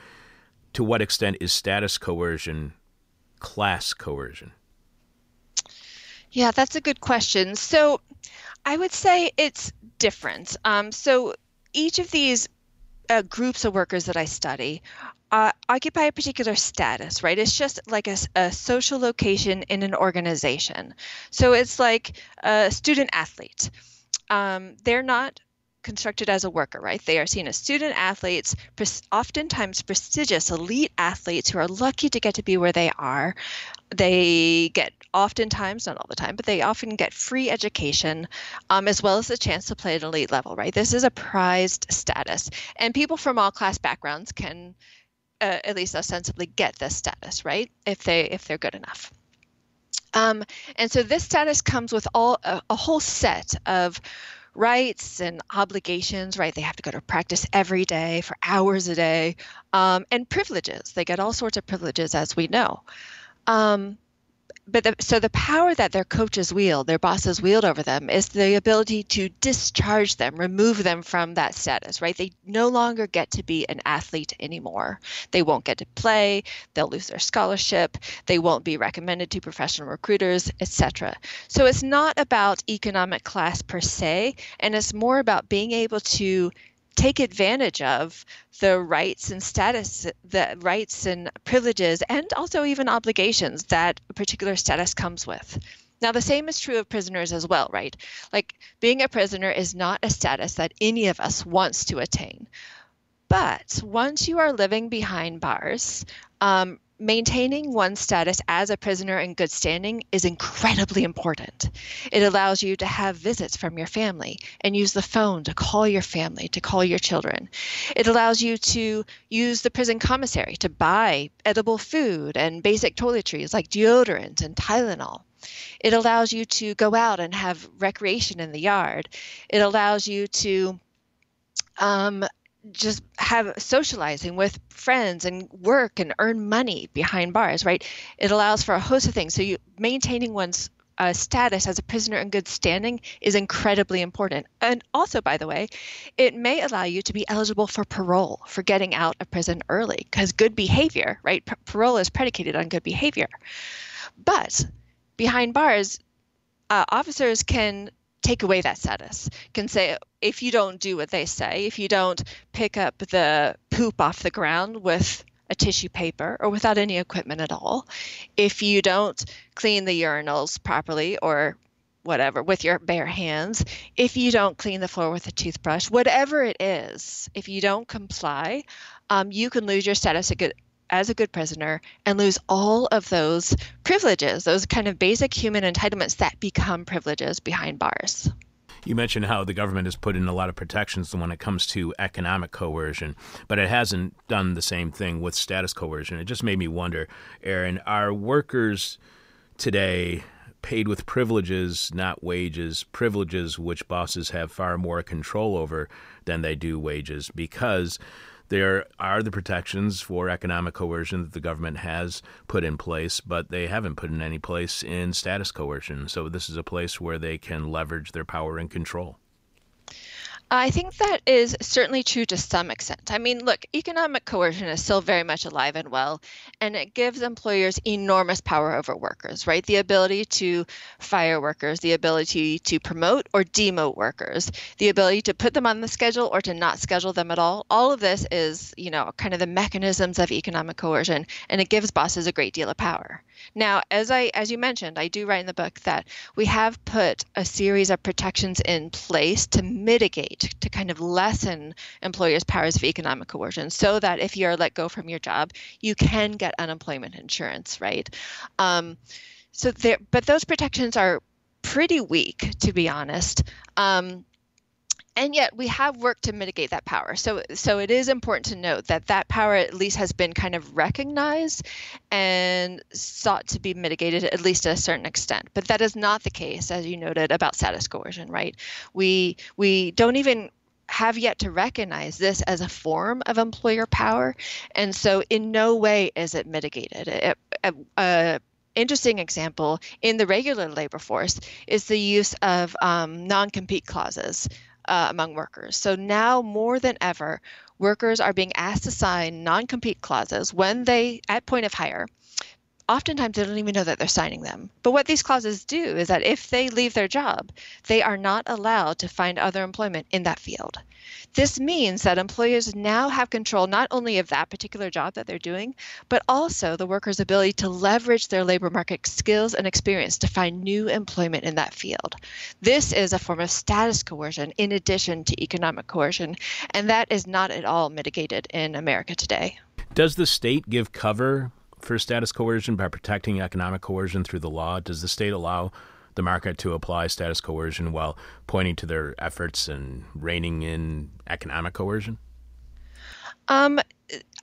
to what extent is status coercion class coercion? Yeah, that's a good question. So, I would say it's different. Um, so, each of these uh, groups of workers that I study uh, occupy a particular status, right? It's just like a, a, social location in an organization. So it's like a student athlete. Um, they're not constructed as a worker, right? They are seen as student athletes, oftentimes prestigious elite athletes who are lucky to get to be where they are. They get oftentimes, not all the time, but they often get free education um, as well as the chance to play at elite level, right? This is a prized status. And people from all class backgrounds can uh, at least ostensibly get this status, right? If they if they're good enough. Um, and so this status comes with all a, a whole set of rights and obligations, right? They have to go to practice every day for hours a day, um, and privileges. They get all sorts of privileges, as we know. Um, but the, so the power that their coaches wield, their bosses wield over them, is the ability to discharge them, remove them from that status, right? They no longer get to be an athlete anymore. They won't get to play, they'll lose their scholarship, they won't be recommended to professional recruiters, etc. So it's not about economic class per se, and it's more about being able to take advantage of the rights and status, the rights and privileges, and also even obligations that a particular status comes with. Now, the same is true of prisoners as well, right? Like being a prisoner is not a status that any of us wants to attain. But once you are living behind bars, um, maintaining one's status as a prisoner in good standing is incredibly important. It allows you to have visits from your family and use the phone to call your family, to call your children. It allows you to use the prison commissary to buy edible food and basic toiletries like deodorant and Tylenol. It allows you to go out and have recreation in the yard. It allows you to um, just have socializing with friends and work and earn money behind bars, right? It allows for a host of things. So you maintaining one's uh, status as a prisoner in good standing is incredibly important. And also, by the way, it may allow you to be eligible for parole, for getting out of prison early, because good behavior, right? P- parole is predicated on good behavior. But behind bars, uh, officers can take away that status. Can say if you don't do what they say if you don't pick up the poop off the ground with a tissue paper or without any equipment at all if you don't clean the urinals properly or whatever with your bare hands if you don't clean the floor with a toothbrush whatever it is if you don't comply um, you can lose your status as a good prisoner and lose all of those privileges, those kind of basic human entitlements that become privileges behind bars. You mentioned how the government has put in a lot of protections when it comes to economic coercion, but it hasn't done the same thing with status coercion. It just made me wonder, Erin, are workers today paid with privileges, not wages, privileges which bosses have far more control over than they do wages because there are the protections for economic coercion that the government has put in place, but they haven't put in any place in status coercion. So this is a place where they can leverage their power and control. I think that is certainly true to some extent. I mean, look, economic coercion is still very much alive and well, and it gives employers enormous power over workers, right? The ability to fire workers, the ability to promote or demote workers, the ability to put them on the schedule or to not schedule them at all. All of this is, you know, kind of the mechanisms of economic coercion, and it gives bosses a great deal of power. Now, as I as you mentioned, I do write in the book that we have put a series of protections in place to mitigate to kind of lessen employers' powers of economic coercion so that if you're let go from your job, you can get unemployment insurance, right? Um, so there, but those protections are pretty weak, to be honest. Um, and yet we have worked to mitigate that power. So so it is important to note that that power at least has been kind of recognized and sought to be mitigated at least to a certain extent. But that is not the case, as you noted, about status coercion, right? We we don't even have yet to recognize this as a form of employer power, and so in no way is it mitigated. It, uh, interesting example in the regular labor force is the use of um, non compete clauses uh, among workers. So now more than ever, workers are being asked to sign non compete clauses when they, at point of hire, oftentimes they don't even know that they're signing them. But what these clauses do is that if they leave their job, they are not allowed to find other employment in that field. This means that employers now have control not only of that particular job that they're doing, but also the worker's ability to leverage their labor market skills and experience to find new employment in that field. This is a form of status coercion in addition to economic coercion, and that is not at all mitigated in America today. Does the state give cover for status coercion by protecting economic coercion through the law? Does the state allow the market to apply status coercion while pointing to their efforts and reining in economic coercion? Um,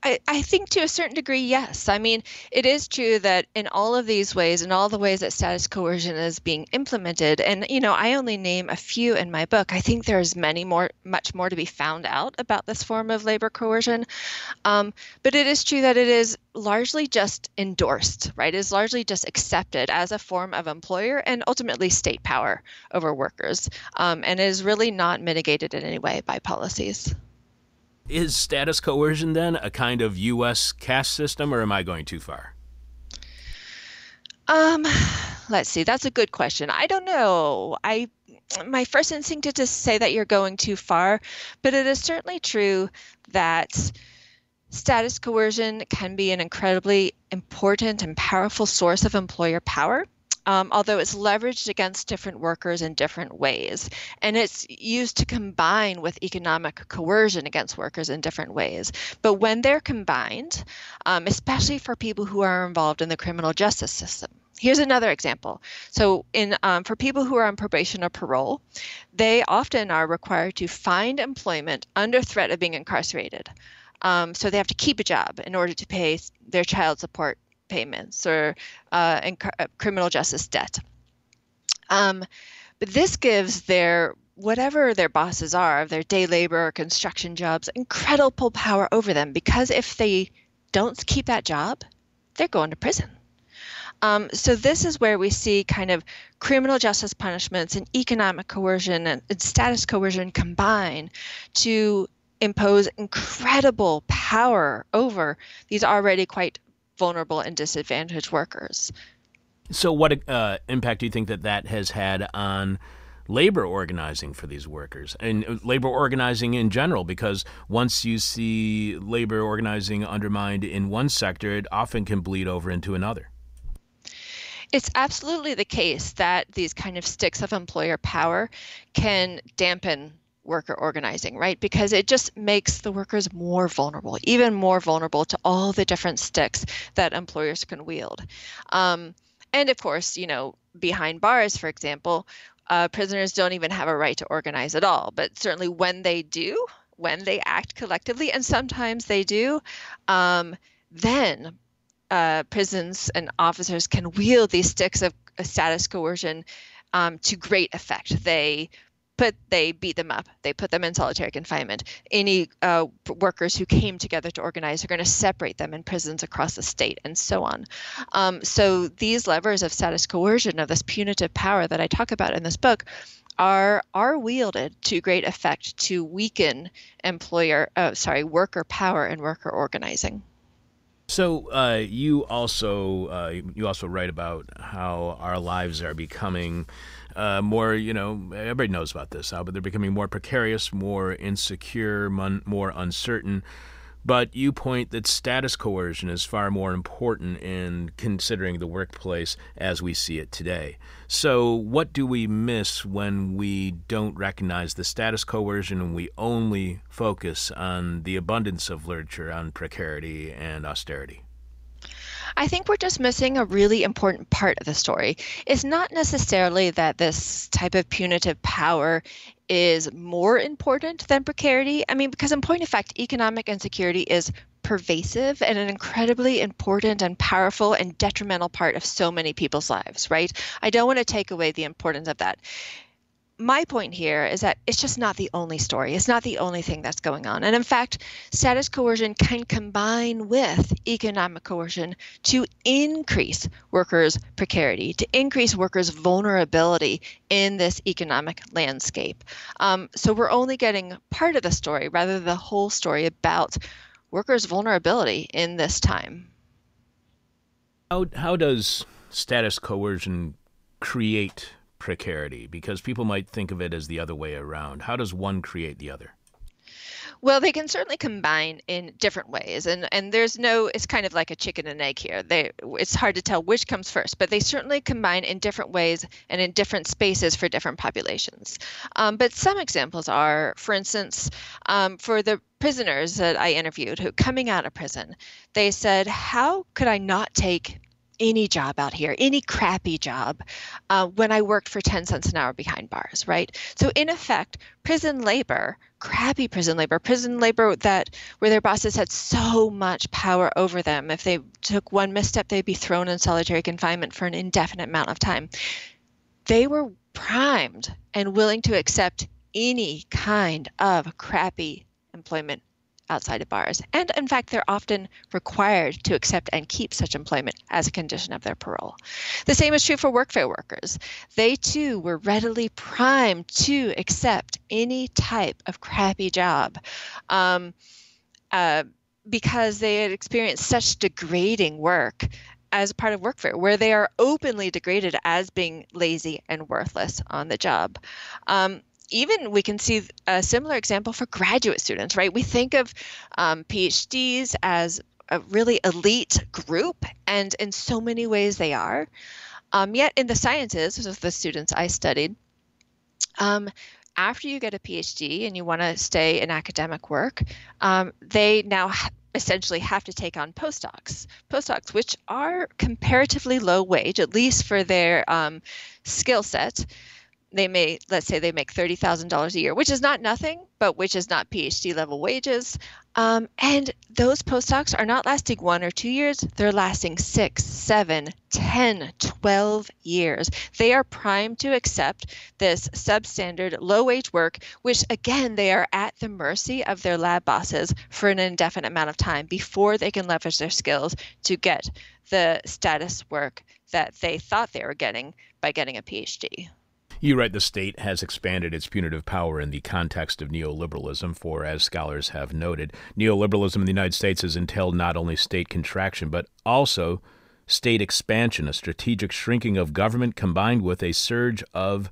I, I think to a certain degree, yes. I mean, it is true that in all of these ways, in all the ways that status coercion is being implemented, and you know, I only name a few in my book. I think there's many more, much more to be found out about this form of labor coercion. Um, but it is true that it is largely just endorsed, right? It is largely just accepted as a form of employer and ultimately state power over workers, um, and is really not mitigated in any way by policies. Is status coercion then a kind of U.S. caste system, or am I going too far? Um, let's see. That's a good question. I don't know. I my first instinct is to say that you're going too far, but it is certainly true that status coercion can be an incredibly important and powerful source of employer power um, although it's leveraged against different workers in different ways. And it's used to combine with economic coercion against workers in different ways. But when they're combined, um, especially for people who are involved in the criminal justice system, Here's another example. So, in um, for people who are on probation or parole, they often are required to find employment under threat of being incarcerated. Um, so they have to keep a job in order to pay their child support payments or uh, inc- uh, criminal justice debt. Um, but this gives their whatever their bosses are, of their day labor or construction jobs, incredible power over them because if they don't keep that job, they're going to prison. Um, so this is where we see kind of criminal justice punishments and economic coercion and, and status coercion combine to impose incredible power over these already quite vulnerable and disadvantaged workers. So, what uh, impact do you think that that has had on labor organizing for these workers and uh, labor organizing in general? Because once you see labor organizing undermined in one sector, it often can bleed over into another. It's absolutely the case that these kind of sticks of employer power can dampen worker organizing, right? Because it just makes the workers more vulnerable, even more vulnerable to all the different sticks that employers can wield. Um, and of course, you know, behind bars, for example, uh, prisoners don't even have a right to organize at all. But certainly when they do, when they act collectively, and sometimes they do, um, then uh, prisons and officers can wield these sticks of status coercion um, to great effect. They put they beat them up. They put them in solitary confinement. Any uh, workers who came together to organize are going to separate them in prisons across the state and so on. Um, so these levers of status coercion of this punitive power that i talk about in this book are are wielded to great effect to weaken employer uh, sorry worker power and worker organizing. So uh, you also uh, you also write about how our lives are becoming uh, more, you know, everybody knows about this now, but they're becoming more precarious, more insecure, mon- more uncertain. But you point that status coercion is far more important in considering the workplace as we see it today. So, what do we miss when we don't recognize the status coercion and we only focus on the abundance of literature on precarity and austerity? I think we're just missing a really important part of the story. It's not necessarily that this type of punitive power is more important than precarity. I mean, because in point of fact, economic insecurity is pervasive and an incredibly important and powerful and detrimental part of so many people's lives, right? I don't want to take away the importance of that my point here is that it's just not the only story. It's not the only thing that's going on. And in fact, status coercion can combine with economic coercion to increase workers' precarity, to increase workers' vulnerability in this economic landscape. Um, so we're only getting part of the story rather than the whole story about workers' vulnerability in this time. How, how does status coercion create precarity? Because people might think of it as the other way around. How does one create the other? Well, they can certainly combine in different ways, and and there's no. It's kind of like a chicken and egg here. They it's hard to tell which comes first, but they certainly combine in different ways and in different spaces for different populations. Um, but some examples are, for instance, um, for the prisoners that I interviewed who coming out of prison, they said, "How could I not take any job out here, any crappy job, uh, when I worked for 10 cents an hour behind bars, right? So, in effect, prison labor, crappy prison labor, prison labor that where their bosses had so much power over them, if they took one misstep, they'd be thrown in solitary confinement for an indefinite amount of time. They were primed and willing to accept any kind of crappy employment outside of bars. And in fact, they're often required to accept and keep such employment as a condition of their parole. The same is true for workfare workers. They too were readily primed to accept any type of crappy job. Um, uh, because they had experienced such degrading work as part of workfare, where they are openly degraded as being lazy and worthless on the job. Um, even we can see a similar example for graduate students, right? We think of um, PhDs as a really elite group, and in so many ways they are. Um, yet in the sciences, with the students I studied, um, after you get a PhD and you want to stay in academic work, um, they now ha- essentially have to take on postdocs. Postdocs, which are comparatively low wage, at least for their um, skill set they may let's say they make $30000 a year which is not nothing but which is not phd level wages. Um, and those postdocs are not lasting one or two years they're lasting six seven ten twelve years. They are primed to accept this substandard low wage work which again they are at the mercy of their lab bosses for an indefinite amount of time before they can leverage their skills to get the status work that they thought they were getting by getting a phd you write the state has expanded its punitive power in the context of neoliberalism, for, as scholars have noted, neoliberalism in the United States has entailed not only state contraction, but also state expansion, a strategic shrinking of government combined with a surge of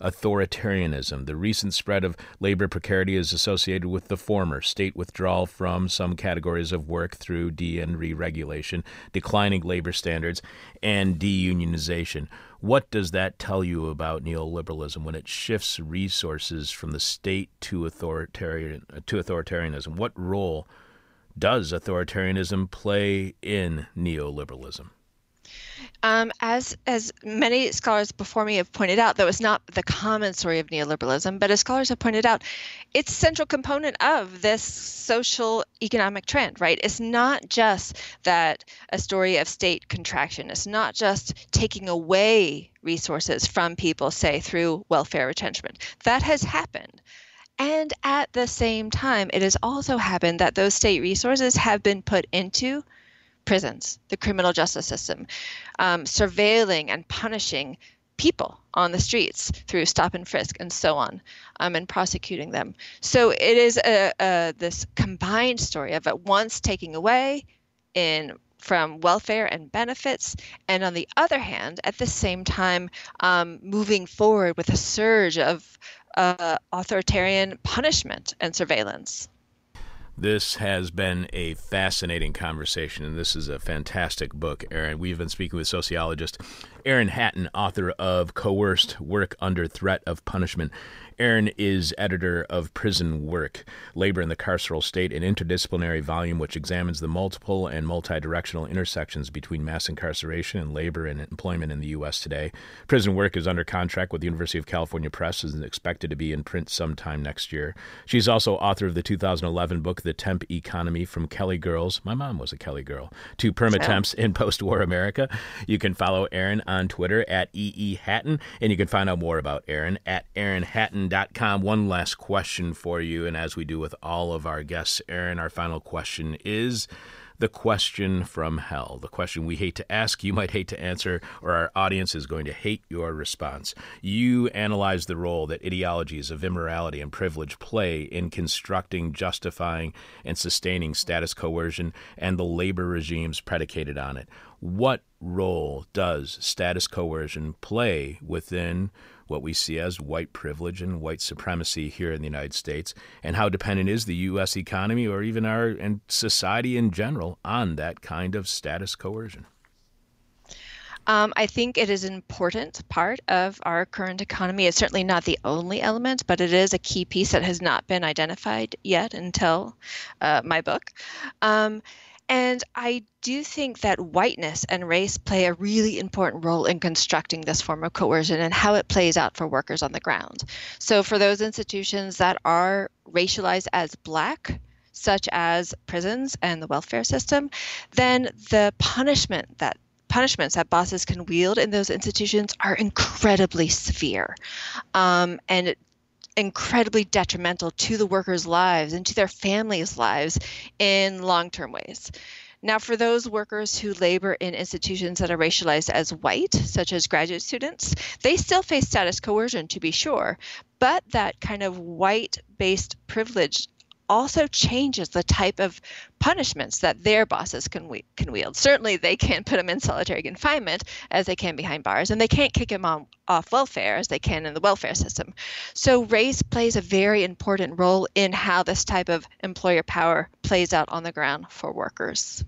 authoritarianism. The recent spread of labor precarity is associated with the former state withdrawal from some categories of work through de and re regulation, declining labor standards, and deunionization. What does that tell you about neoliberalism when it shifts resources from the state to authoritarian to authoritarianism? What role does authoritarianism play in neoliberalism? Um, as as many scholars before me have pointed out, though it's not the common story of neoliberalism, but as scholars have pointed out, it's central component of this social economic trend, right? It's not just that a story of state contraction. It's not just taking away resources from people, say through welfare retrenchment. That has happened. And at the same time, it has also happened that those state resources have been put into prisons, the criminal justice system, um, surveilling and punishing people on the streets through stop and frisk and so on, um, and prosecuting them. So it is a, a, this combined story of at once taking away in from welfare and benefits, and on the other hand, at the same time, um, moving forward with a surge of uh, authoritarian punishment and surveillance. This has been a fascinating conversation, and this is a fantastic book, Erin. We've been speaking with sociologist Erin Hatton, author of Coerced Work Under Threat of Punishment. Erin is editor of Prison Work Labor in the Carceral State, an interdisciplinary volume which examines the multiple and multidirectional intersections between mass incarceration and labor and employment in the U.S. today. Prison Work is under contract with the University of California Press and is expected to be in print sometime next year. She's also author of the 2011 book, The Temp Economy From Kelly Girls, my mom was a Kelly girl, to Permatemps in Post War America. You can follow Erin on Twitter at EE Hatton, and you can find out more about Erin at Erin Hatton Erin.com. One last question for you. And as we do with all of our guests, Erin, our final question is the question from hell. The question we hate to ask, you might hate to answer, or our audience is going to hate your response. You analyze the role that ideologies of immorality and privilege play in constructing, justifying, and sustaining status coercion and the labor regimes predicated on it. What role does status coercion play within what we see as white privilege and white supremacy here in the United States, and how dependent is the U.S. economy or even our and society in general on that kind of status coercion? Um, I think it is an important part of our current economy. It's certainly not the only element, but it is a key piece that has not been identified yet until uh, my book. Um, and I do think that whiteness and race play a really important role in constructing this form of coercion and how it plays out for workers on the ground. So, for those institutions that are racialized as black, such as prisons and the welfare system, then the punishment that punishments that bosses can wield in those institutions are incredibly severe. Um, and incredibly detrimental to the workers' lives and to their families' lives in long term ways. Now, for those workers who labor in institutions that are racialized as white, such as graduate students, they still face status coercion, to be sure, but that kind of white based privilege also changes the type of punishments that their bosses can we- can wield. Certainly, they can't put them in solitary confinement as they can behind bars, and they can't kick them on, off welfare as they can in the welfare system. So, race plays a very important role in how this type of employer power plays out on the ground for workers.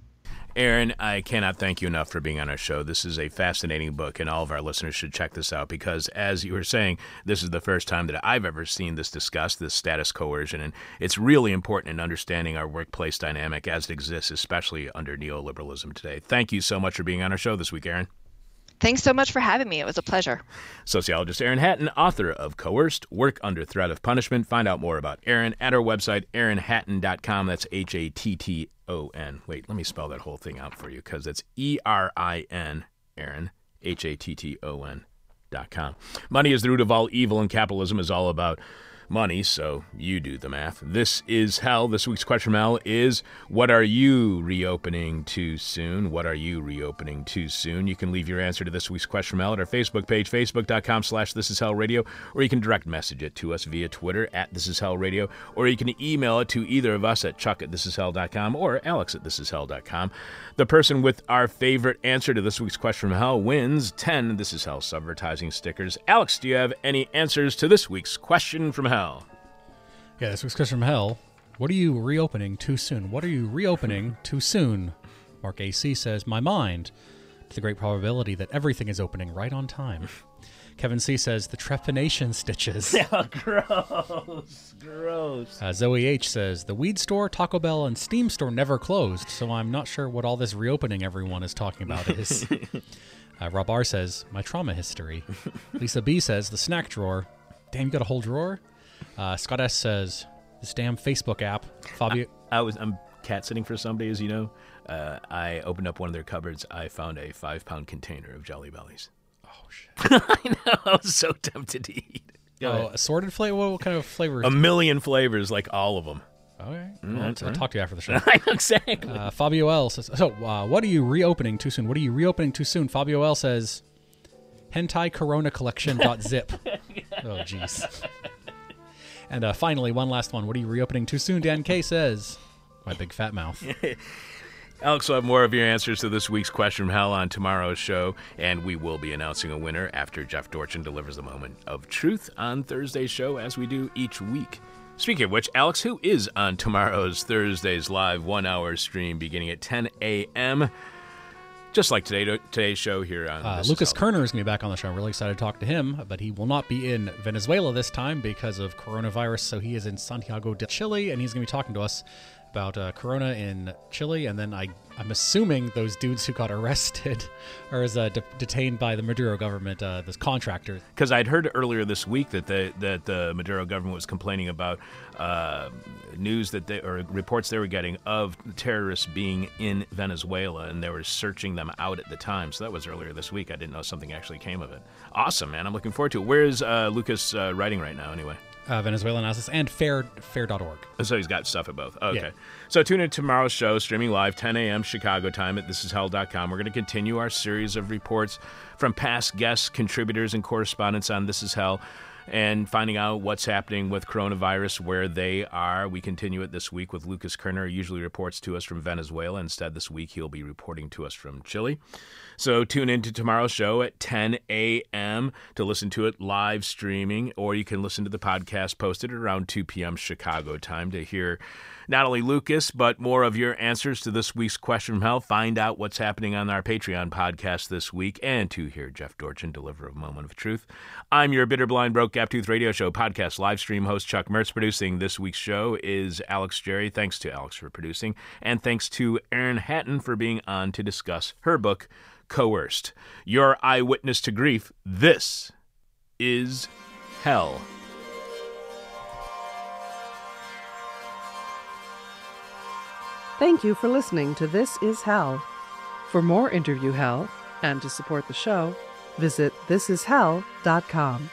Erin, I cannot thank you enough for being on our show. This is a fascinating book, and all of our listeners should check this out because, as you were saying, this is the first time that I've ever seen this discussed, this status coercion, and it's really important in understanding our workplace dynamic as it exists, especially under neoliberalism today. Thank you so much for being on our show this week, Erin. Thanks so much for having me. It was a pleasure. Sociologist Erin Hatton, author of Coerced Work Under Threat of Punishment. Find out more about Erin at our website, erinhatton.com. That's H A T T O N. Wait, let me spell that whole thing out for you because it's E R I N, Erin, H A T T O N dot com. Money is the root of all evil, and capitalism is all about money, so you do the math. This is Hell. This week's question Hell is What are you reopening too soon? What are you reopening too soon? You can leave your answer to this week's question Hell at our Facebook page, facebook.com slash This Is Hell Radio, or you can direct message it to us via Twitter at This Is Hell Radio, or you can email it to either of us at chuck at thisishell.com or alex at thisishell.com. The person with our favorite answer to this week's question from Hell wins 10 This Is Hell subvertising stickers. Alex, do you have any answers to this week's question from Hell? Yeah, this week's question from hell. What are you reopening too soon? What are you reopening too soon? Mark AC says, My mind. To the great probability that everything is opening right on time. Kevin C says, The trepanation stitches. Yeah, gross. Gross. Uh, Zoe H says, The weed store, Taco Bell, and Steam store never closed, so I'm not sure what all this reopening everyone is talking about is. Uh, Rob R says, my trauma history. Lisa B says, the snack drawer. Damn, you got a whole drawer? Uh, Scott S says, this damn Facebook app. Fabio. I was I'm cat sitting for somebody, as you know. Uh, I opened up one of their cupboards. I found a five pound container of Jelly Bellies. oh, shit. I know. I was so tempted to eat. Go Oh, assorted flavor? What, kind of flavor? A million flavors, like all of them. okay. Mm, Well, I'll, I'll talk to you after the show. I exactly. Uh, Fabio L says, so uh, what are you reopening too soon? What are you reopening too soon? Fabio L says, hentai corona collection dot zip. oh, jeez. And uh, finally, one last one. What are you reopening too soon? Dan K says, my big fat mouth. Alex will have more of your answers to this week's question from hell on tomorrow's show, and we will be announcing a winner after Jeff Dorchin delivers the moment of truth on Thursday's show, as we do each week. Speaking of which, Alex, who is on tomorrow's Thursday's live one-hour stream beginning at 10 a.m., just like today, today's show here on Uh, Lucas Koerner is going to be back on the show. I'm really excited to talk to him, but he will not be in Venezuela this time because of coronavirus. So he is in Santiago de Chile, and he's going to be talking to us about uh, Corona in Chile. And then I, I'm assuming those dudes who got arrested or is uh, de- detained by the Maduro government, uh, those contractors. because I'd heard earlier this week that the that the Maduro government was complaining about uh, news that they or reports they were getting of terrorists being in Venezuela, and they were searching them out at the time. So that was earlier this week. I didn't know something actually came of it. Awesome, man! I'm looking forward to it. Where is uh, Lucas uh, writing right now? Anyway. Uh, Venezuelanalysis and fair fair.org. So he's got stuff at both. Okay. Yeah. So tune in to tomorrow's show, streaming live 10 a.m. Chicago time at thisishell.com. We're going to continue our series of reports from past guests, contributors, and correspondents on This Is Hell and finding out what's happening with coronavirus, where they are. We continue it this week with Lucas Koerner. He usually reports to us from Venezuela. Instead, this week he'll be reporting to us from Chile. So tune in to tomorrow's show at 10 a.m. to listen to it live streaming, or you can listen to the podcast posted around 2 p.m. Chicago time to hear not only Lucas, but more of your answers to this week's question from hell. Find out what's happening on our Patreon podcast this week, and to hear Jeff Dorchen deliver a moment of truth. I'm your bitter, blind, broke, gap tooth radio show podcast live stream host Chuck Mertz. Producing this week's show is Alex Jerry. Thanks to Alex for producing, and thanks to Erin Hatton for being on to discuss her book, Coerced. Your eyewitness to grief. This is hell. Thank you for listening to This Is Hell. For more interview hell and to support the show, visit thisishell.com.